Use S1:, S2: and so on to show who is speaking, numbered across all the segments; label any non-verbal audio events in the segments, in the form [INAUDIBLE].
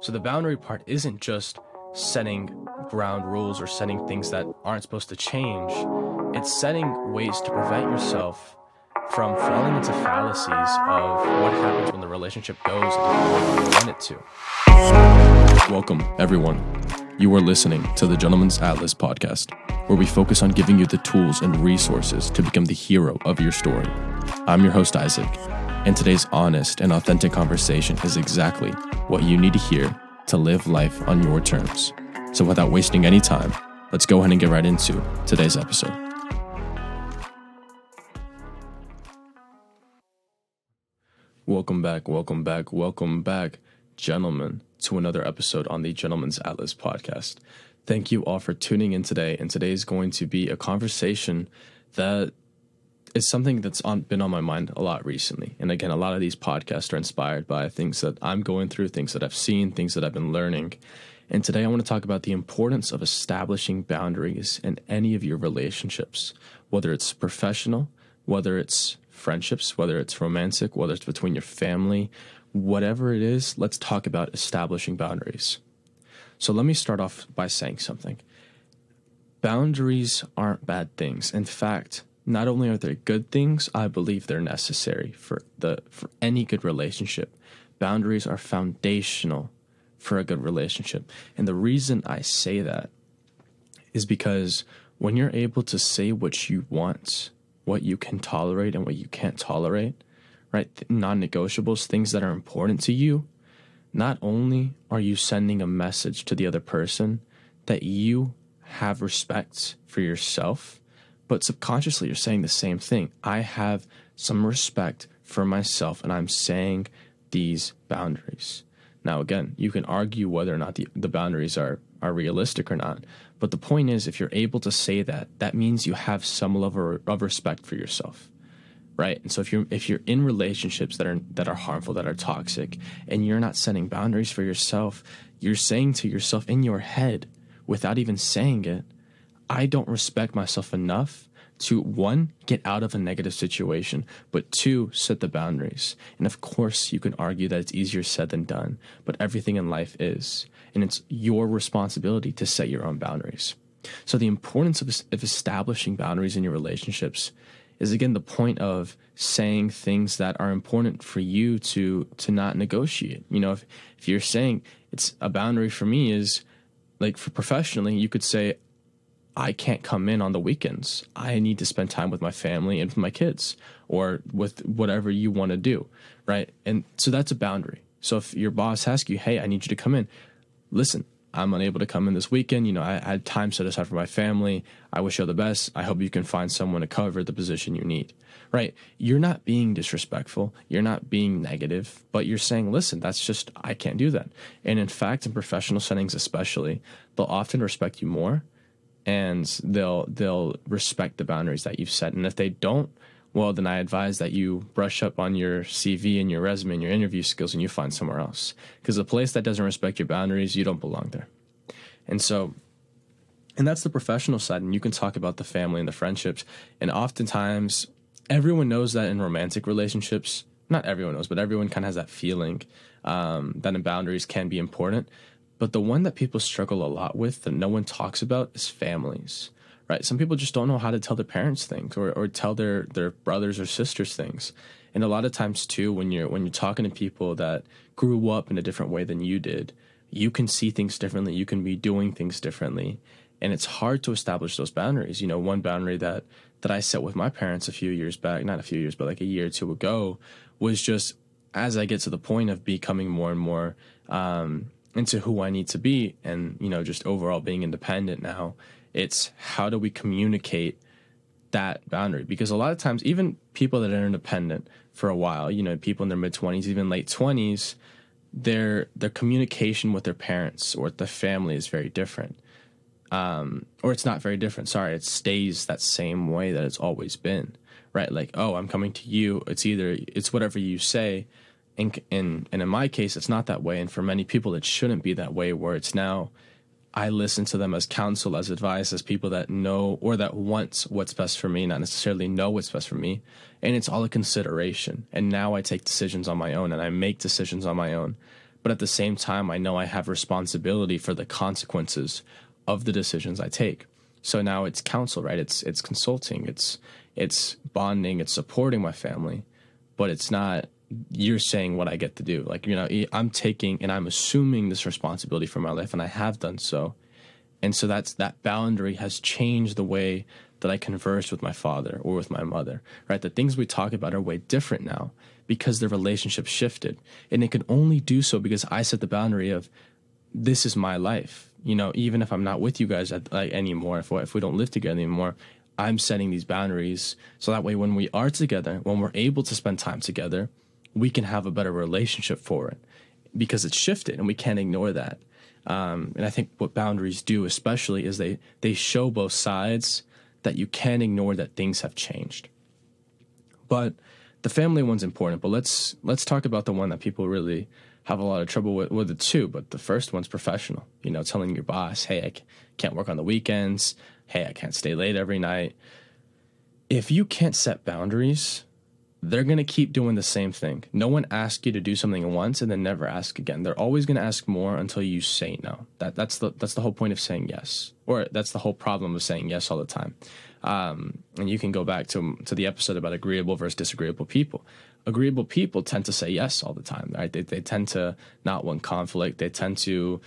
S1: So the boundary part isn't just setting ground rules or setting things that aren't supposed to change. It's setting ways to prevent yourself from falling into fallacies of what happens when the relationship goes and you want it to.
S2: Welcome, everyone. You are listening to the Gentleman's Atlas podcast, where we focus on giving you the tools and resources to become the hero of your story. I'm your host, Isaac, and today's honest and authentic conversation is exactly what you need to hear to live life on your terms. So, without wasting any time, let's go ahead and get right into today's episode. Welcome back, welcome back, welcome back, gentlemen, to another episode on the Gentleman's Atlas podcast. Thank you all for tuning in today, and today is going to be a conversation that is something that's on, been on my mind a lot recently. And again, a lot of these podcasts are inspired by things that I'm going through, things that I've seen, things that I've been learning. And today I want to talk about the importance of establishing boundaries in any of your relationships, whether it's professional, whether it's friendships, whether it's romantic, whether it's between your family, whatever it is, let's talk about establishing boundaries. So let me start off by saying something. Boundaries aren't bad things. In fact, not only are they good things, I believe they're necessary for the for any good relationship. Boundaries are foundational for a good relationship. And the reason I say that is because when you're able to say what you want what you can tolerate and what you can't tolerate, right? Non negotiables, things that are important to you. Not only are you sending a message to the other person that you have respect for yourself, but subconsciously you're saying the same thing. I have some respect for myself and I'm saying these boundaries. Now, again, you can argue whether or not the, the boundaries are, are realistic or not. But the point is, if you're able to say that, that means you have some level of respect for yourself, right? And so if you're if you're in relationships that are that are harmful, that are toxic, and you're not setting boundaries for yourself, you're saying to yourself in your head, without even saying it, I don't respect myself enough to one, get out of a negative situation, but two, set the boundaries. And of course, you can argue that it's easier said than done, but everything in life is. And it's your responsibility to set your own boundaries. So, the importance of, of establishing boundaries in your relationships is again the point of saying things that are important for you to to not negotiate. You know, if if you're saying it's a boundary for me is like for professionally, you could say I can't come in on the weekends. I need to spend time with my family and with my kids or with whatever you want to do, right? And so that's a boundary. So if your boss asks you, "Hey, I need you to come in." Listen, I'm unable to come in this weekend. You know, I, had time set aside for my family. I wish you the best. I hope you can find someone to cover the position you need. Right? You're not being disrespectful. You're not being negative, but you're saying, listen, that's just, I can't do that. And in fact, in professional settings, especially, they'll often respect you more and they'll they'll respect the boundaries that you've set. And if they don't, well, then I advise that you brush up on your CV and your resume and your interview skills, and you find somewhere else. Because the place that doesn't respect your boundaries, you don't belong there. And so, and that's the professional side. And you can talk about the family and the friendships. And oftentimes, everyone knows that in romantic relationships, not everyone knows, but everyone kind of has that feeling um, that boundaries can be important. But the one that people struggle a lot with that no one talks about is families, right? Some people just don't know how to tell their parents things or, or tell their, their brothers or sisters things. And a lot of times too, when you're when you're talking to people that grew up in a different way than you did, you can see things differently. You can be doing things differently, and it's hard to establish those boundaries. You know, one boundary that that I set with my parents a few years back, not a few years, but like a year or two ago, was just as I get to the point of becoming more and more um, into who I need to be and, you know, just overall being independent now. It's how do we communicate that boundary? Because a lot of times, even people that are independent for a while, you know, people in their mid 20s, even late 20s, their their communication with their parents or the family is very different. Um, or it's not very different. Sorry, it stays that same way that it's always been, right? Like, oh, I'm coming to you. It's either it's whatever you say, and, and, and in my case, it's not that way. And for many people, it shouldn't be that way, where it's now I listen to them as counsel, as advice, as people that know or that want what's best for me, not necessarily know what's best for me. And it's all a consideration. And now I take decisions on my own and I make decisions on my own.
S1: But at the same time, I know I have responsibility for the consequences of the decisions I take. So now it's counsel, right? It's it's consulting, it's it's bonding, it's supporting my family, but it's not you're saying what I get to do. Like, you know, I'm taking and I'm assuming this responsibility for my life and I have done so. And so that's that boundary has changed the way that I converse with my father or with my mother, right? The things we talk about are way different now because the relationship shifted. And it could only do so because I set the boundary of this is my life. You know, even if I'm not with you guys at, like, anymore, if, if we don't live together anymore, I'm setting these boundaries so that way when we are together, when we're able to spend time together, we can have a better relationship for it because it's shifted and we can't ignore that. Um, and I think what boundaries do, especially, is they they show both sides that you can't ignore that things have changed. But the family one's important. But let's let's talk about the one that people really have a lot of trouble with, with it too. But the first one's professional. You know, telling your boss, "Hey, I can't work on the weekends. Hey, I can't stay late every night." If you can't set boundaries, they're going to keep doing the same thing. No one asks you to do something once and then never ask again. They're always going to ask more until you say no. That that's the that's the whole point of saying yes, or that's the whole problem of saying yes all the time. Um, and you can go back to to the episode about agreeable versus disagreeable people. Agreeable people tend to say yes all the time, right? They they tend to not want conflict. They tend to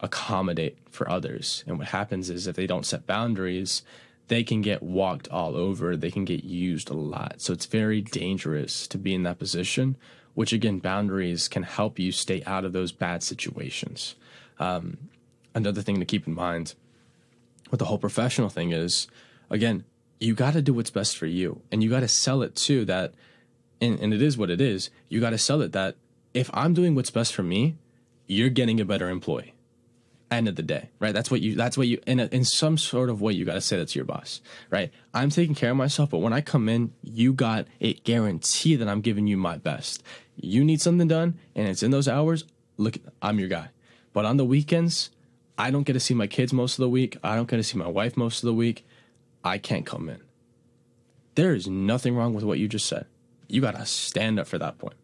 S1: accommodate for others. And what happens is if they don't set boundaries, they can get walked all over. They can get used a lot. So it's very dangerous to be in that position, which again, boundaries can help you stay out of those bad situations. Um, another thing to keep in mind with the whole professional thing is, again, you got to do what's best for you and you got to sell it too that, and, and it is what it is, you got to sell it that if I'm doing what's best for me, you're getting a better employee end of the day, right? That's what you, that's what you, in, a, in some sort of way, you got to say that to your boss, right? I'm taking care of myself, but when I come in, you got a guarantee that I'm giving you my best. You need something done and it's in those hours, look, I'm your guy. But on the weekends, I don't get to see my kids most of the week. I don't get to see my wife most of the week. I can't come in. There is nothing wrong with what you just said. You got to stand up for that point.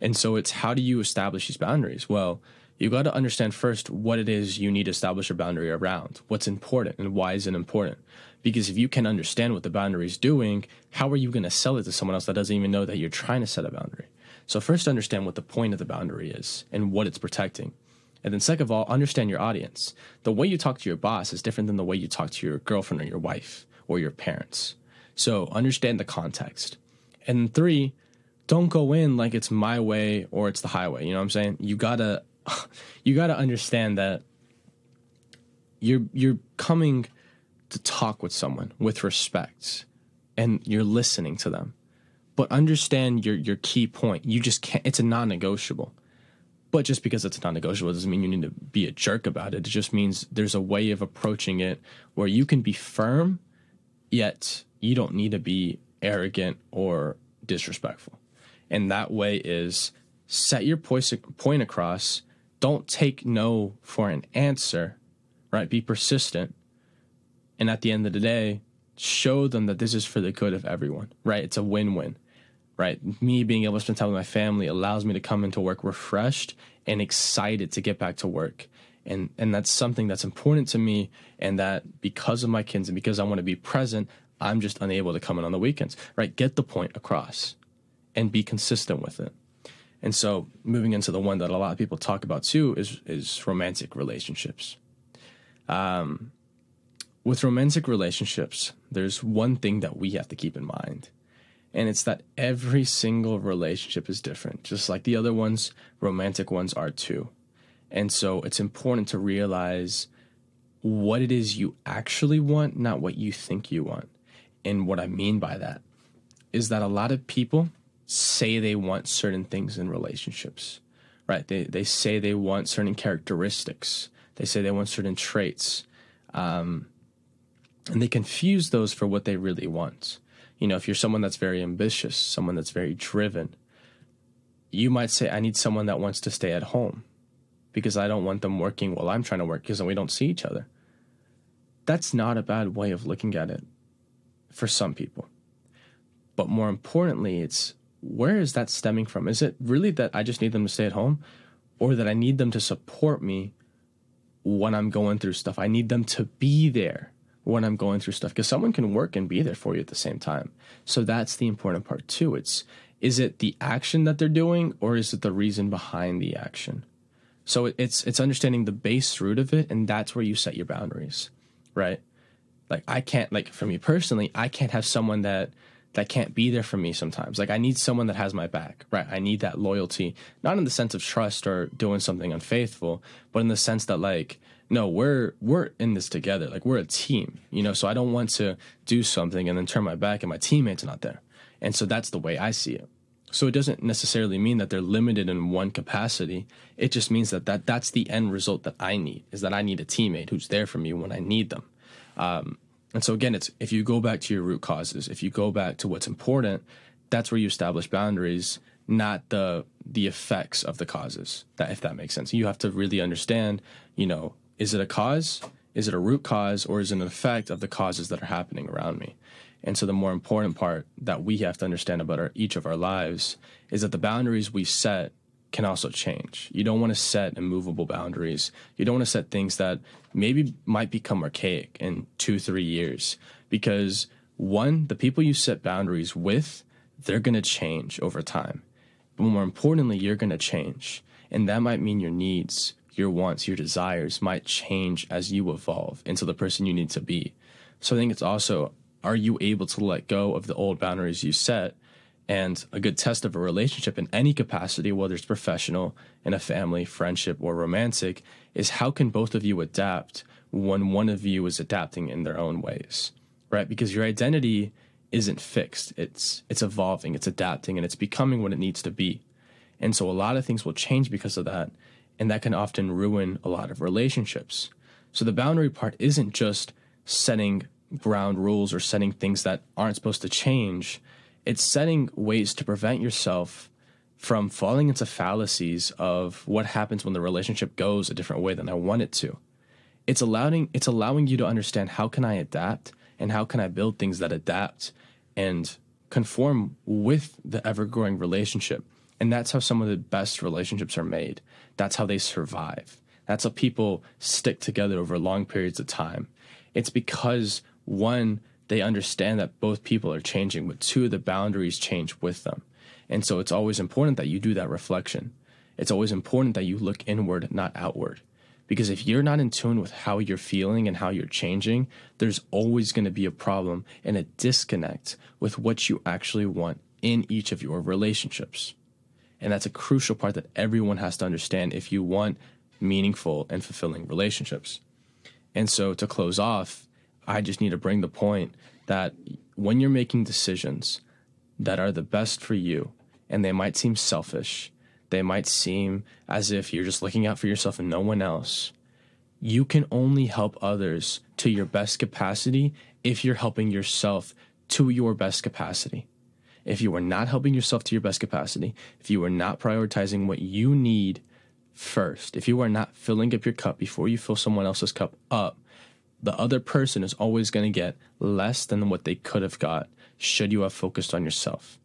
S1: And so it's how do you establish these boundaries? Well, you got to understand first what it is you need to establish a boundary around, what's important and why is it important. Because if you can understand what the boundary is doing, how are you going to sell it to someone else that doesn't even know that you're trying to set a boundary? So first understand what the point of the boundary is and what it's protecting. And then second of all, understand your audience. The way you talk to your boss is different than the way you talk to your girlfriend or your wife or your parents. So understand the context. And three, don't go in like it's my way or it's the highway. You know what I'm saying? You gotta [LAUGHS] you got to understand that you're you're coming to talk with someone with respect and you're listening to them. But understand your your key point. You just can't it's a non-negotiable. But just because it's non-negotiable doesn't mean you need to be a jerk about it. It just means there's a way of approaching it where you can be firm yet you don't need to be arrogant or disrespectful. And that way is set your point across don't take no for an answer, right? Be persistent. And at the end of the day, show them that this is for the good of everyone, right? It's a win win, right? Me being able to spend time with my family allows me to come into work refreshed and excited to get back to work. And, and that's something that's important to me. And that because of my kids and because I want to be present, I'm just unable to come in on the weekends, right? Get the point across and be consistent with it. And so moving into the one that a lot of people talk about too is is romantic relationships. Um, with romantic relationships, there's one thing that we have to keep in mind. And it's that every single relationship is different, just like the other ones, romantic ones are too. And so it's important to realize what it is you actually want, not what you think you want. And what I mean by that is that a lot of people say they want certain things in relationships, right? They, they say they want certain characteristics, they say they want certain traits. Um, and they confuse those for what they really want. You know, if you're someone that's very ambitious, someone that's very driven, you might say, I need someone that wants to stay at home because I don't want them working while I'm trying to work because then we don't see each other. That's not a bad way of looking at it for some people. But more importantly, it's where is that stemming from? Is it really that I just need them to stay at home? or that I need them to support me when I'm going through stuff. I need them to be there when I'm going through stuff because someone can work and be there for you at the same time. So that's the important part too. It's is it the action that they're doing or is it the reason behind the action? So it's it's understanding the base root of it and that's where you set your boundaries, right? Like I can't like for me personally, I can't have someone that that can't be there for me sometimes. Like I need someone that has my back, right? I need that loyalty, not in the sense of trust or doing something unfaithful, but in the sense that like no, we're we're in this together. Like we're a team, you know. So I don't want to do something and then turn my back and my teammates are not there. And so that's the way I see it. So it doesn't necessarily mean that they're limited in one capacity. It just means that, that that's the end result that I need is that I need a teammate who's there for me when I need them. Um, and so again, it's if you go back to your root causes, if you go back to what's important, that's where you establish boundaries, not the the effects of the causes. That if that makes sense, you have to really understand. You know, is it a cause? Is it a root cause, or is it an effect of the causes that are happening around me? And so, the more important part that we have to understand about our, each of our lives is that the boundaries we set can also change. You don't want to set immovable boundaries. You don't want to set things that maybe might become archaic in two, three years. Because one, the people you set boundaries with, they're going to change over time. But more importantly, you're going to change. And that might mean your needs, your wants, your desires might change as you evolve into the person you need to be. So I think it's also are you able to let go of the old boundaries you set and a good test of a relationship in any capacity, whether it's professional, in a family, friendship, or romantic, is how can both of you adapt when one of you is adapting in their own ways, right? Because your identity isn't fixed. It's it's evolving, it's adapting, and it's becoming what it needs to be. And so a lot of things will change because of that, and that can often ruin a lot of relationships. So the boundary part isn't just setting ground rules or setting things that aren't supposed to change it's setting ways to prevent yourself from falling into fallacies of what happens when the relationship goes a different way than I want it to. It's allowing it's allowing you to understand how can I adapt and how can I build things that adapt and conform with the ever-growing relationship. And that's how some of the best relationships are made. That's how they survive. That's how people stick together over long periods of time. It's because one they understand that both people are changing, but two, of the boundaries change with them. And so it's always important that you do that reflection. It's always important that you look inward, not outward. Because if you're not in tune with how you're feeling and how you're changing, there's always going to be a problem and a disconnect with what you actually want in each of your relationships. And that's a crucial part that everyone has to understand if you want meaningful and fulfilling relationships. And so to close off, I just need to bring the point that when you're making decisions that are the best for you, and they might seem selfish, they might seem as if you're just looking out for yourself and no one else, you can only help others to your best capacity if you're helping yourself to your best capacity. If you are not helping yourself to your best capacity, if you are not prioritizing what you need first, if you are not filling up your cup before you fill someone else's cup up, the other person is always going to get less than what they could have got should you have focused on yourself.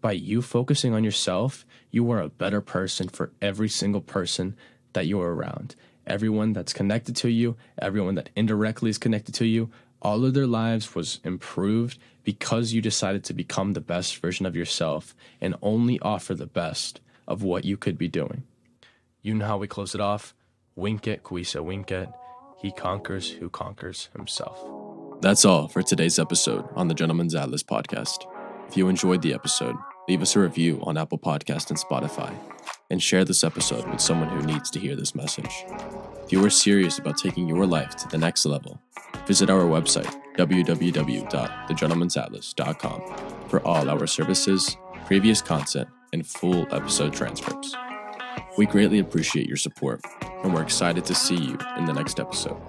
S1: By you focusing on yourself, you are a better person for every single person that you're around. Everyone that's connected to you, everyone that indirectly is connected to you, all of their lives was improved because you decided to become the best version of yourself and only offer the best of what you could be doing. You know how we close it off? Vincit, Quisa, vincit. He conquers who conquers himself.
S2: That's all for today's episode on the Gentleman's Atlas podcast. If you enjoyed the episode, leave us a review on Apple Podcast and Spotify, and share this episode with someone who needs to hear this message. If you are serious about taking your life to the next level, visit our website, www.thegentleman'satlas.com, for all our services, previous content, and full episode transcripts. We greatly appreciate your support, and we're excited to see you in the next episode.